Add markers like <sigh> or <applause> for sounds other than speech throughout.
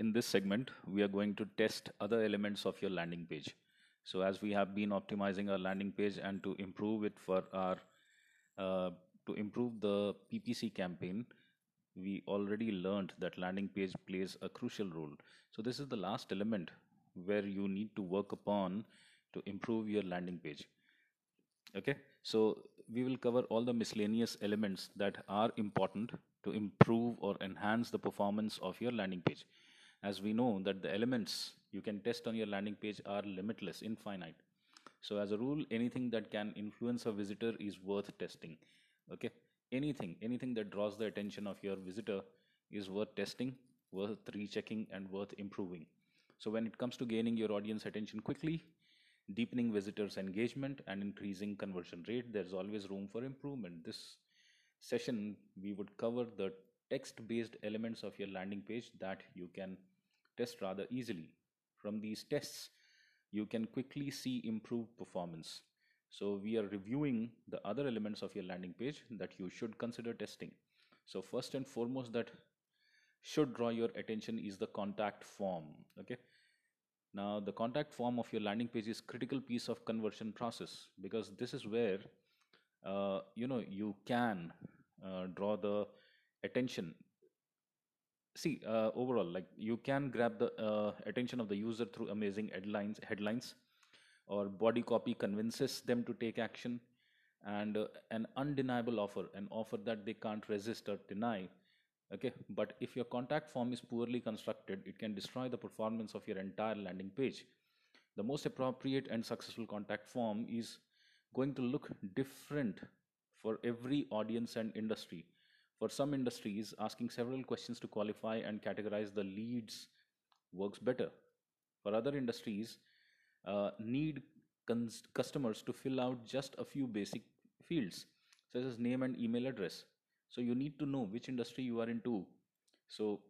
in this segment, we are going to test other elements of your landing page. So as we have been optimizing our landing page and to improve it for our, uh, to improve the PPC campaign, we already learned that landing page plays a crucial role. So this is the last element where you need to work upon to improve your landing page. Okay, so we will cover all the miscellaneous elements that are important to improve or enhance the performance of your landing page. As we know that the elements you can test on your landing page are limitless, infinite. So as a rule, anything that can influence a visitor is worth testing. Okay, anything, anything that draws the attention of your visitor is worth testing, worth rechecking, and worth improving. So when it comes to gaining your audience attention quickly, deepening visitors engagement and increasing conversion rate there's always room for improvement this session we would cover the text based elements of your landing page that you can test rather easily. From these tests you can quickly see improved performance. So we are reviewing the other elements of your landing page that you should consider testing. So first and foremost that should draw your attention is the contact form okay? Now the contact form of your landing page is critical piece of conversion process because this is where uh, you know you can uh, draw the attention. See uh, overall like you can grab the uh, attention of the user through amazing headlines headlines or body copy convinces them to take action and uh, an undeniable offer an offer that they can't resist or deny okay? But if your contact form is poorly constructed it can destroy the performance of your entire landing page. The most appropriate and successful contact form is going to look different for every audience and industry for some industries asking several questions to qualify and categorize the leads works better for other industries uh, need customers to fill out just a few basic fields such as name and email address so you need to know which industry you are into. So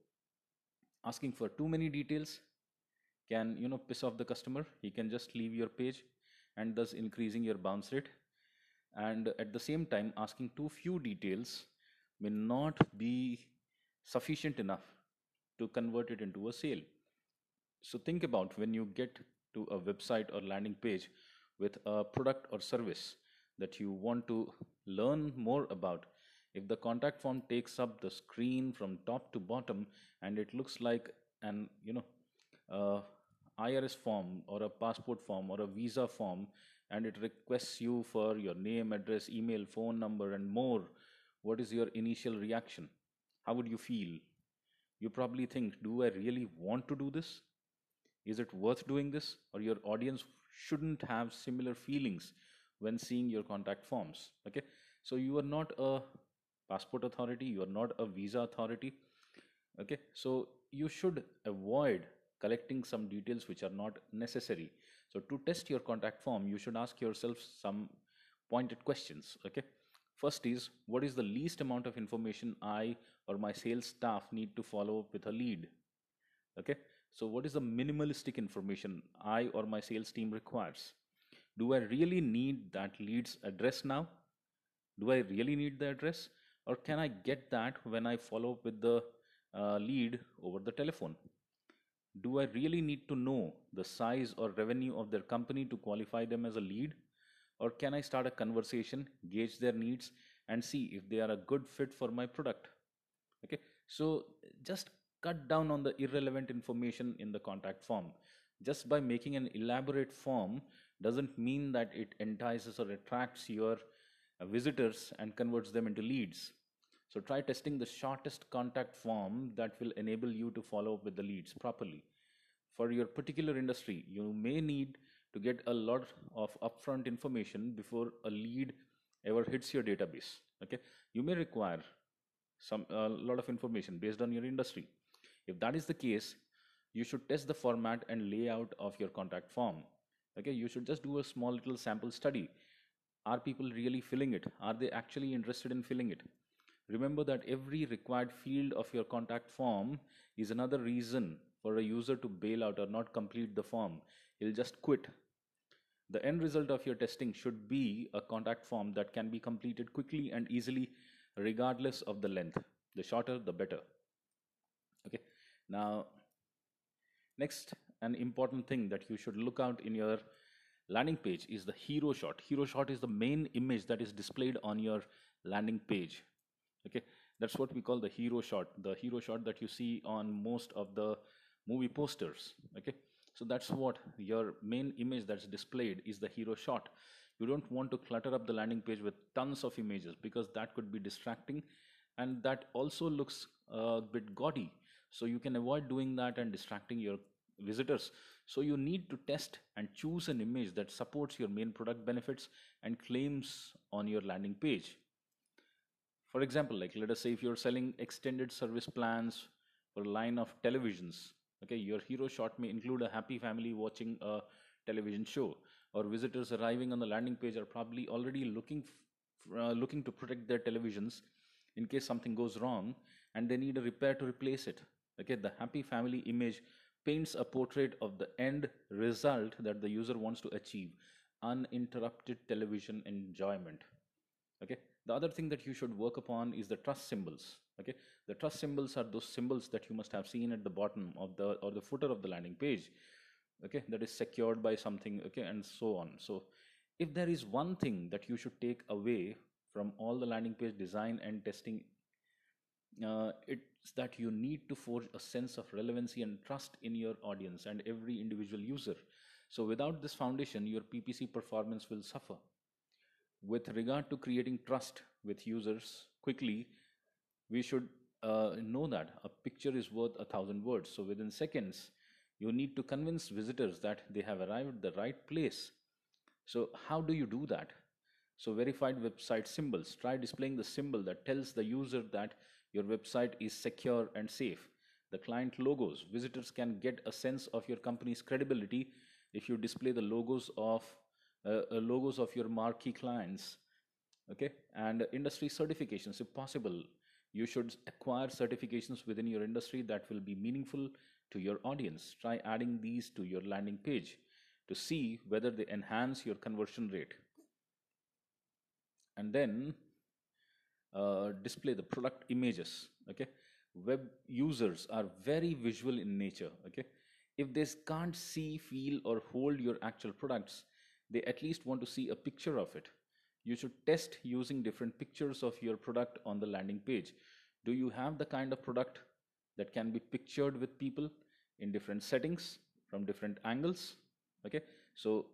asking for too many details can you know piss off the customer. He can just leave your page and thus increasing your bounce rate. And at the same time, asking too few details may not be sufficient enough to convert it into a sale. So think about when you get to a website or landing page with a product or service that you want to learn more about if the contact form takes up the screen from top to bottom and it looks like an you know uh, irs form or a passport form or a visa form and it requests you for your name address email phone number and more what is your initial reaction? How would you feel? You probably think do i really want to do this? Is it worth doing this? Or your audience shouldn't have similar feelings when seeing your contact forms okay? So you are not a passport authority you are not a visa authority okay? So you should avoid collecting some details which are not necessary. So to test your contact form you should ask yourself some pointed questions okay first is what is the least amount of information i or my sales staff need to follow up with a lead okay so what is the minimalistic information i or my sales team requires do i really need that lead's address now do i really need the address or can I get that when I follow up with the uh, lead over the telephone? Do I really need to know the size or revenue of their company to qualify them as a lead? Or can I start a conversation, gauge their needs, and see if they are a good fit for my product? Okay, so just cut down on the irrelevant information in the contact form. Just by making an elaborate form doesn't mean that it entices or attracts your uh, visitors and converts them into leads. So try testing the shortest contact form that will enable you to follow up with the leads properly. For your particular industry, you may need to get a lot of upfront information before a lead ever hits your database. Okay, you may require some a lot of information based on your industry. If that is the case, you should test the format and layout of your contact form. Okay, you should just do a small little sample study are people really filling it? Are they actually interested in filling it? Remember that every required field of your contact form is another reason for a user to bail out or not complete the form. He'll just quit. The end result of your testing should be a contact form that can be completed quickly and easily regardless of the length. The shorter, the better. Okay. Now, Next, an important thing that you should look out in your landing page is the hero shot. Hero shot is the main image that is displayed on your landing page. Okay, that's what we call the hero shot, the hero shot that you see on most of the movie posters. Okay, so that's what your main image that's displayed is the hero shot. You don't want to clutter up the landing page with tons of images because that could be distracting and that also looks uh, a bit gaudy. So you can avoid doing that and distracting your visitors. So you need to test and choose an image that supports your main product benefits and claims on your landing page. For example, like let us say if you're selling extended service plans for a line of televisions, okay, your hero shot may include a happy family watching a television show. Or visitors arriving on the landing page are probably already looking uh, looking to protect their televisions in case something goes wrong and they need a repair to replace it. Okay the happy family image paints a portrait of the end result that the user wants to achieve. Uninterrupted television enjoyment. Okay the other thing that you should work upon is the trust symbols okay the trust symbols are those symbols that you must have seen at the bottom of the or the footer of the landing page okay that is secured by something okay and so on so if there is one thing that you should take away from all the landing page design and testing uh, it's that you need to forge a sense of relevancy and trust in your audience and every individual user. So without this foundation, your PPC performance will suffer. With regard to creating trust with users quickly, we should uh, know that a picture is worth a thousand words. So within seconds, you need to convince visitors that they have arrived at the right place. So how do you do that? So verified website symbols, try displaying the symbol that tells the user that your website is secure and safe. The client logos, visitors can get a sense of your company's credibility if you display the logos of logos of your marquee clients. Okay, and industry certifications, if possible, you should acquire certifications within your industry that will be meaningful to your audience. Try adding these to your landing page to see whether they enhance your conversion rate. And then uh, display the product images okay web users are very visual in nature okay if they can't see feel or hold your actual products they at least want to see a picture of it. You should test using different pictures of your product on the landing page. Do you have the kind of product that can be pictured with people in different settings from different angles? Okay so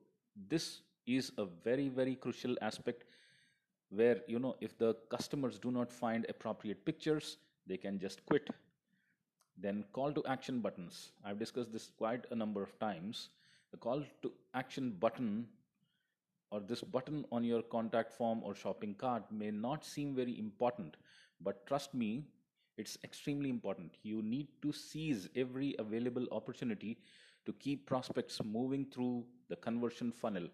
this is a very very crucial aspect where you know if the customers do not find appropriate pictures they can just quit. Then call to action buttons. I've discussed this quite a number of times. The call to action button or this button on your contact form or shopping cart may not seem very important but trust me it's extremely important you need to seize every available opportunity to keep prospects moving through the conversion funnel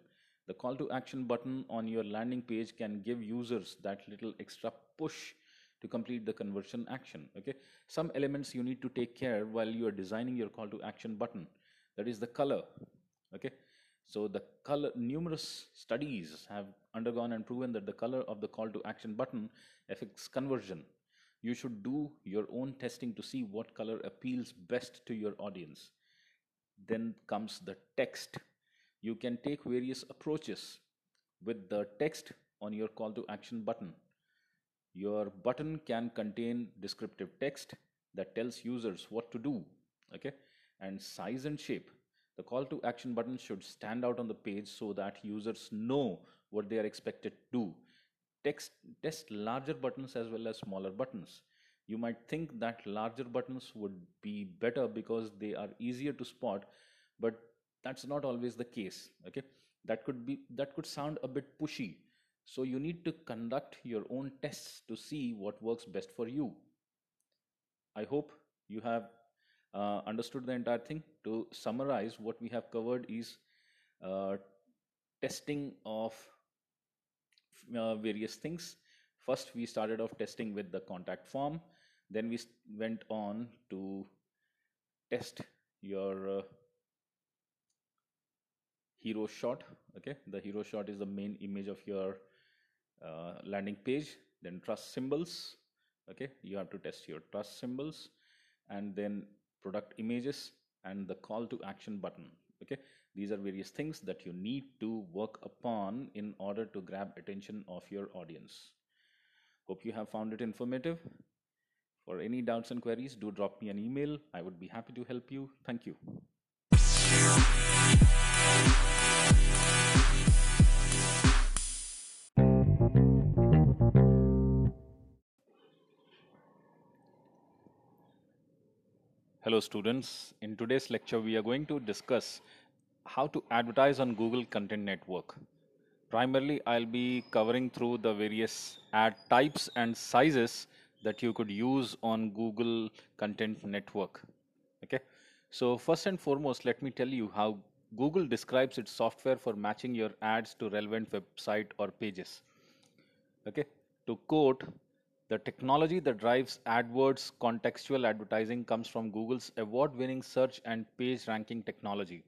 the call to action button on your landing page can give users that little extra push to complete the conversion action. Okay, some elements you need to take care while you are designing your call to action button. That is the color. Okay, so the color, numerous studies have undergone and proven that the color of the call to action button affects conversion. You should do your own testing to see what color appeals best to your audience. Then comes the text you can take various approaches with the text on your call to action button. Your button can contain descriptive text that tells users what to do, okay? And size and shape. The call to action button should stand out on the page so that users know what they are expected to. Text, test larger buttons as well as smaller buttons. You might think that larger buttons would be better because they are easier to spot, but that's not always the case okay that could be that could sound a bit pushy so you need to conduct your own tests to see what works best for you i hope you have uh, understood the entire thing. To summarize what we have covered is uh, testing of uh, various things. First we started off testing with the contact form. Then we went on to test your uh, hero shot okay? The hero shot is the main image of your uh, landing page. Then trust symbols okay? You have to test your trust symbols. And then product images and the call to action button. Okay, these are various things that you need to work upon in order to grab attention of your audience. Hope you have found it informative. For any doubts and queries, do drop me an email. I would be happy to help you. Thank you. Hello students, in today's lecture we are going to discuss how to advertise on Google Content Network. Primarily I'll be covering through the various ad types and sizes that you could use on Google Content Network. Okay, so first and foremost let me tell you how Google describes its software for matching your ads to relevant website or pages. Okay, to quote the technology that drives AdWords contextual advertising comes from Google's award winning search and page ranking technology.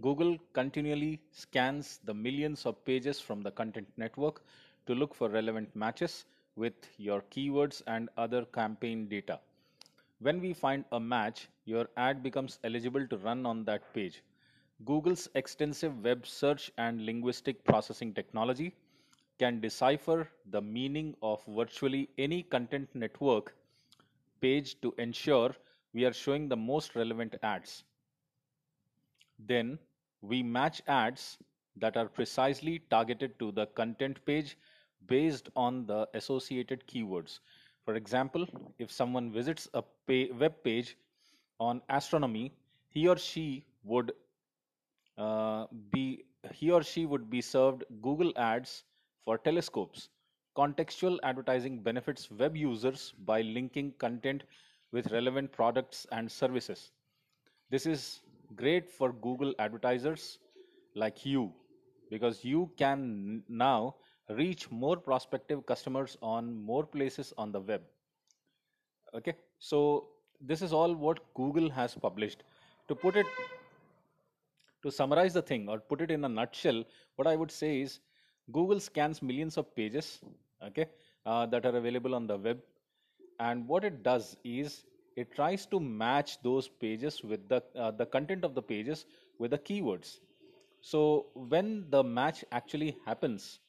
Google continually scans the millions of pages from the content network to look for relevant matches with your keywords and other campaign data. When we find a match, your ad becomes eligible to run on that page. Google's extensive web search and linguistic processing technology can decipher the meaning of virtually any content network page to ensure we are showing the most relevant ads. Then we match ads that are precisely targeted to the content page based on the associated keywords. For example, if someone visits a pay web page on astronomy, he or she would uh, be he or she would be served Google ads for telescopes. Contextual advertising benefits web users by linking content with relevant products and services. This is great for Google advertisers like you because you can now reach more prospective customers on more places on the web. Okay, so this is all what Google has published. To put it, to summarize the thing or put it in a nutshell, what I would say is Google scans millions of pages, okay, uh, that are available on the web, and what it does is it tries to match those pages with the uh, the content of the pages with the keywords. So when the match actually happens,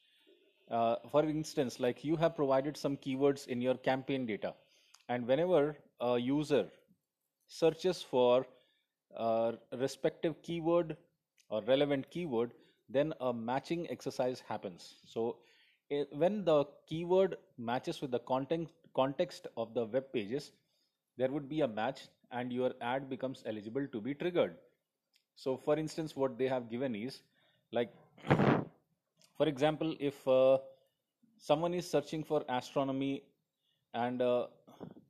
uh, for instance, like you have provided some keywords in your campaign data, and whenever a user searches for a respective keyword or relevant keyword, then a matching exercise happens. So it, when the keyword matches with the content context of the web pages, there would be a match and your ad becomes eligible to be triggered. So for instance, what they have given is like, <coughs> for example, if uh, someone is searching for astronomy and uh,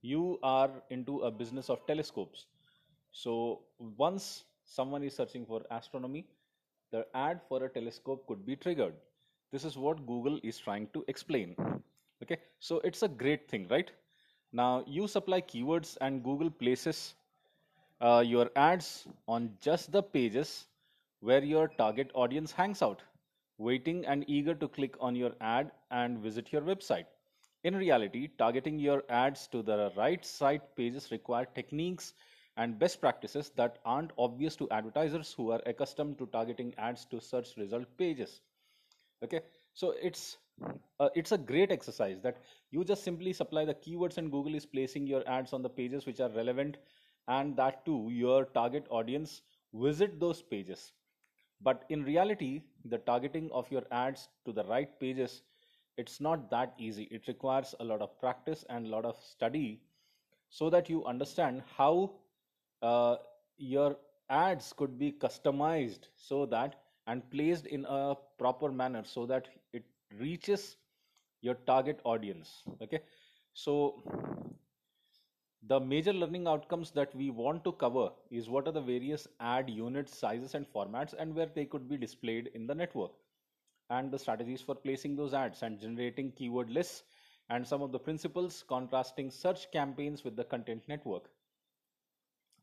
you are into a business of telescopes. So once someone is searching for astronomy, the ad for a telescope could be triggered. This is what Google is trying to explain. Okay, so it's a great thing, right? Now you supply keywords and Google places uh, your ads on just the pages where your target audience hangs out, waiting and eager to click on your ad and visit your website. In reality, targeting your ads to the right site pages require techniques and best practices that aren't obvious to advertisers who are accustomed to targeting ads to search result pages. Okay? So it's uh, it's a great exercise that you just simply supply the keywords and google is placing your ads on the pages which are relevant and that too your target audience visit those pages. But in reality the targeting of your ads to the right pages it's not that easy. It requires a lot of practice and a lot of study so that you understand how uh, your ads could be customized so that and placed in a proper manner so that it reaches your target audience. Okay? So the major learning outcomes that we want to cover is what are the various ad units sizes and formats and where they could be displayed in the network. And the strategies for placing those ads and generating keyword lists and some of the principles contrasting search campaigns with the content network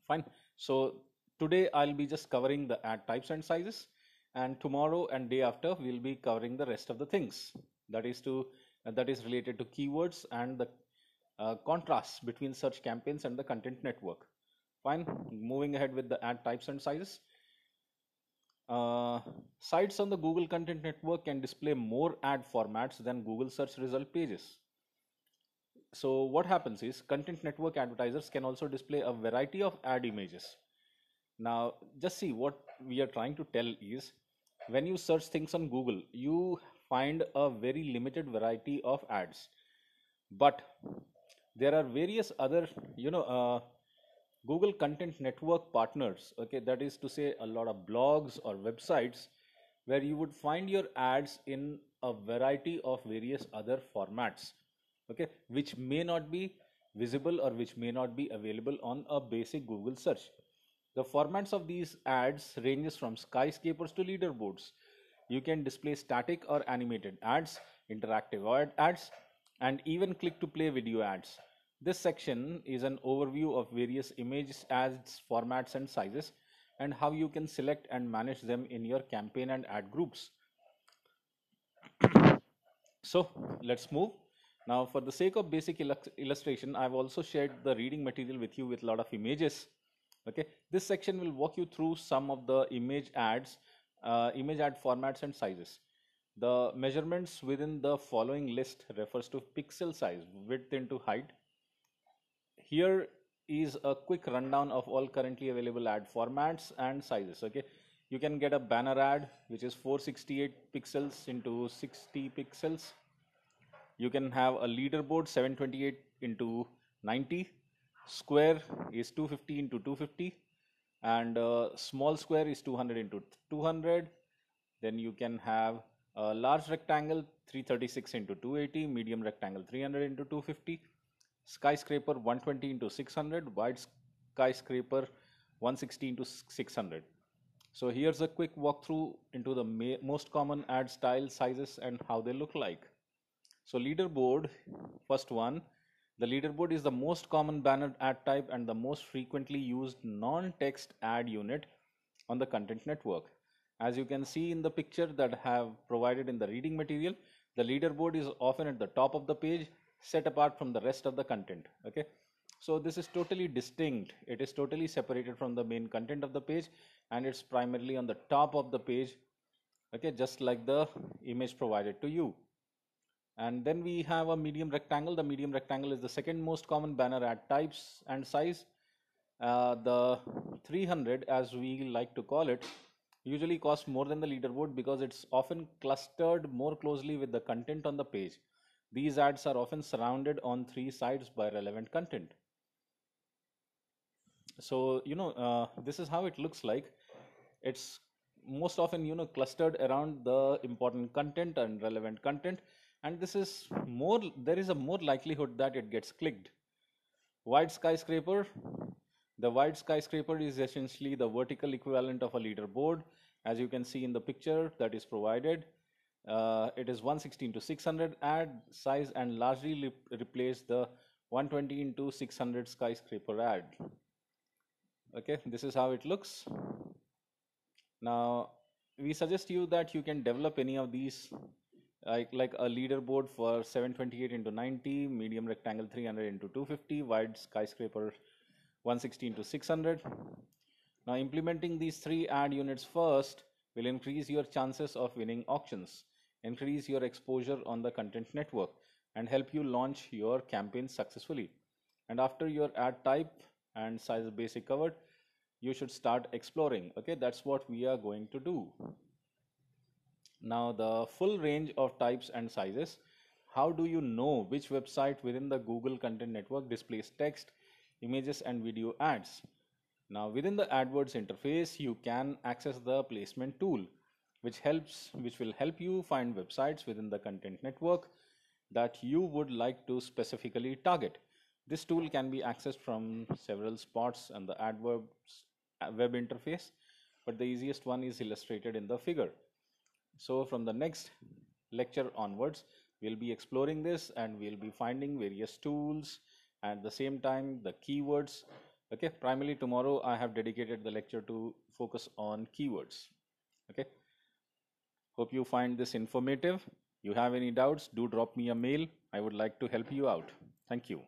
Fine. So today I'll be just covering the ad types and sizes and tomorrow and day after we'll be covering the rest of the things that is to uh, that is related to keywords and the uh, contrast between search campaigns and the content network. Fine, moving ahead with the ad types and sizes. Uh, sites on the Google Content Network can display more ad formats than Google search result pages. So what happens is Content Network advertisers can also display a variety of ad images. Now, just see what we are trying to tell is when you search things on Google, you find a very limited variety of ads. But there are various other, you know, uh, Google Content Network partners, okay, that is to say a lot of blogs or websites where you would find your ads in a variety of various other formats, okay, which may not be visible or which may not be available on a basic Google search. The formats of these ads ranges from skyscrapers to leaderboards. You can display static or animated ads, interactive ads, and even click to play video ads. This section is an overview of various image ads formats and sizes and how you can select and manage them in your campaign and ad groups. <coughs> so let's move. Now for the sake of basic illustration, I've also shared the reading material with you with a lot of images. Okay, this section will walk you through some of the image ads, uh, image ad formats and sizes. The measurements within the following list refers to pixel size, width into height, here is a quick rundown of all currently available ad formats and sizes. Okay? You can get a banner ad which is 468 pixels into 60 pixels you can have a leaderboard 728 into 90 square is 250 into 250 and small square is 200 into 200 then you can have a large rectangle 336 into 280 medium rectangle 300 into 250 skyscraper 120 into 600 wide skyscraper 160 into 600 so here's a quick walkthrough into the most common ad style sizes and how they look like so leaderboard first one. The leaderboard is the most common banner ad type and the most frequently used non-text ad unit on the content network. As you can see in the picture that I have provided in the reading material the leaderboard is often at the top of the page set apart from the rest of the content okay? So this is totally distinct. It is totally separated from the main content of the page and it's primarily on the top of the page okay? Just like the image provided to you and then we have a medium rectangle the medium rectangle is the second most common banner ad types and size uh, the 300 as we like to call it usually costs more than the leaderboard because it's often clustered more closely with the content on the page these ads are often surrounded on three sides by relevant content. So, you know, uh, this is how it looks like. It's most often, you know, clustered around the important content and relevant content. And this is more, there is a more likelihood that it gets clicked. Wide skyscraper. The wide skyscraper is essentially the vertical equivalent of a leaderboard. As you can see in the picture that is provided, uh, it is 116 to 600 ad size and largely replace the 120 into 600 skyscraper ad. Okay, this is how it looks. Now, we suggest you that you can develop any of these like, like a leaderboard for 728 into 90, medium rectangle 300 into 250, wide skyscraper 116 to 600. Now, implementing these three ad units first will increase your chances of winning auctions increase your exposure on the content network, and help you launch your campaign successfully. And after your ad type and size basic covered, you should start exploring. Okay, that's what we are going to do. Now, the full range of types and sizes. How do you know which website within the Google Content Network displays text, images, and video ads? Now, within the AdWords interface, you can access the placement tool which helps which will help you find websites within the content network that you would like to specifically target. This tool can be accessed from several spots on the AdWords uh, web interface, but the easiest one is illustrated in the figure. So from the next lecture onwards, we'll be exploring this and we'll be finding various tools at the same time the keywords. Okay, primarily tomorrow I have dedicated the lecture to focus on keywords. Okay. Hope you find this informative. You have any doubts, do drop me a mail. I would like to help you out. Thank you.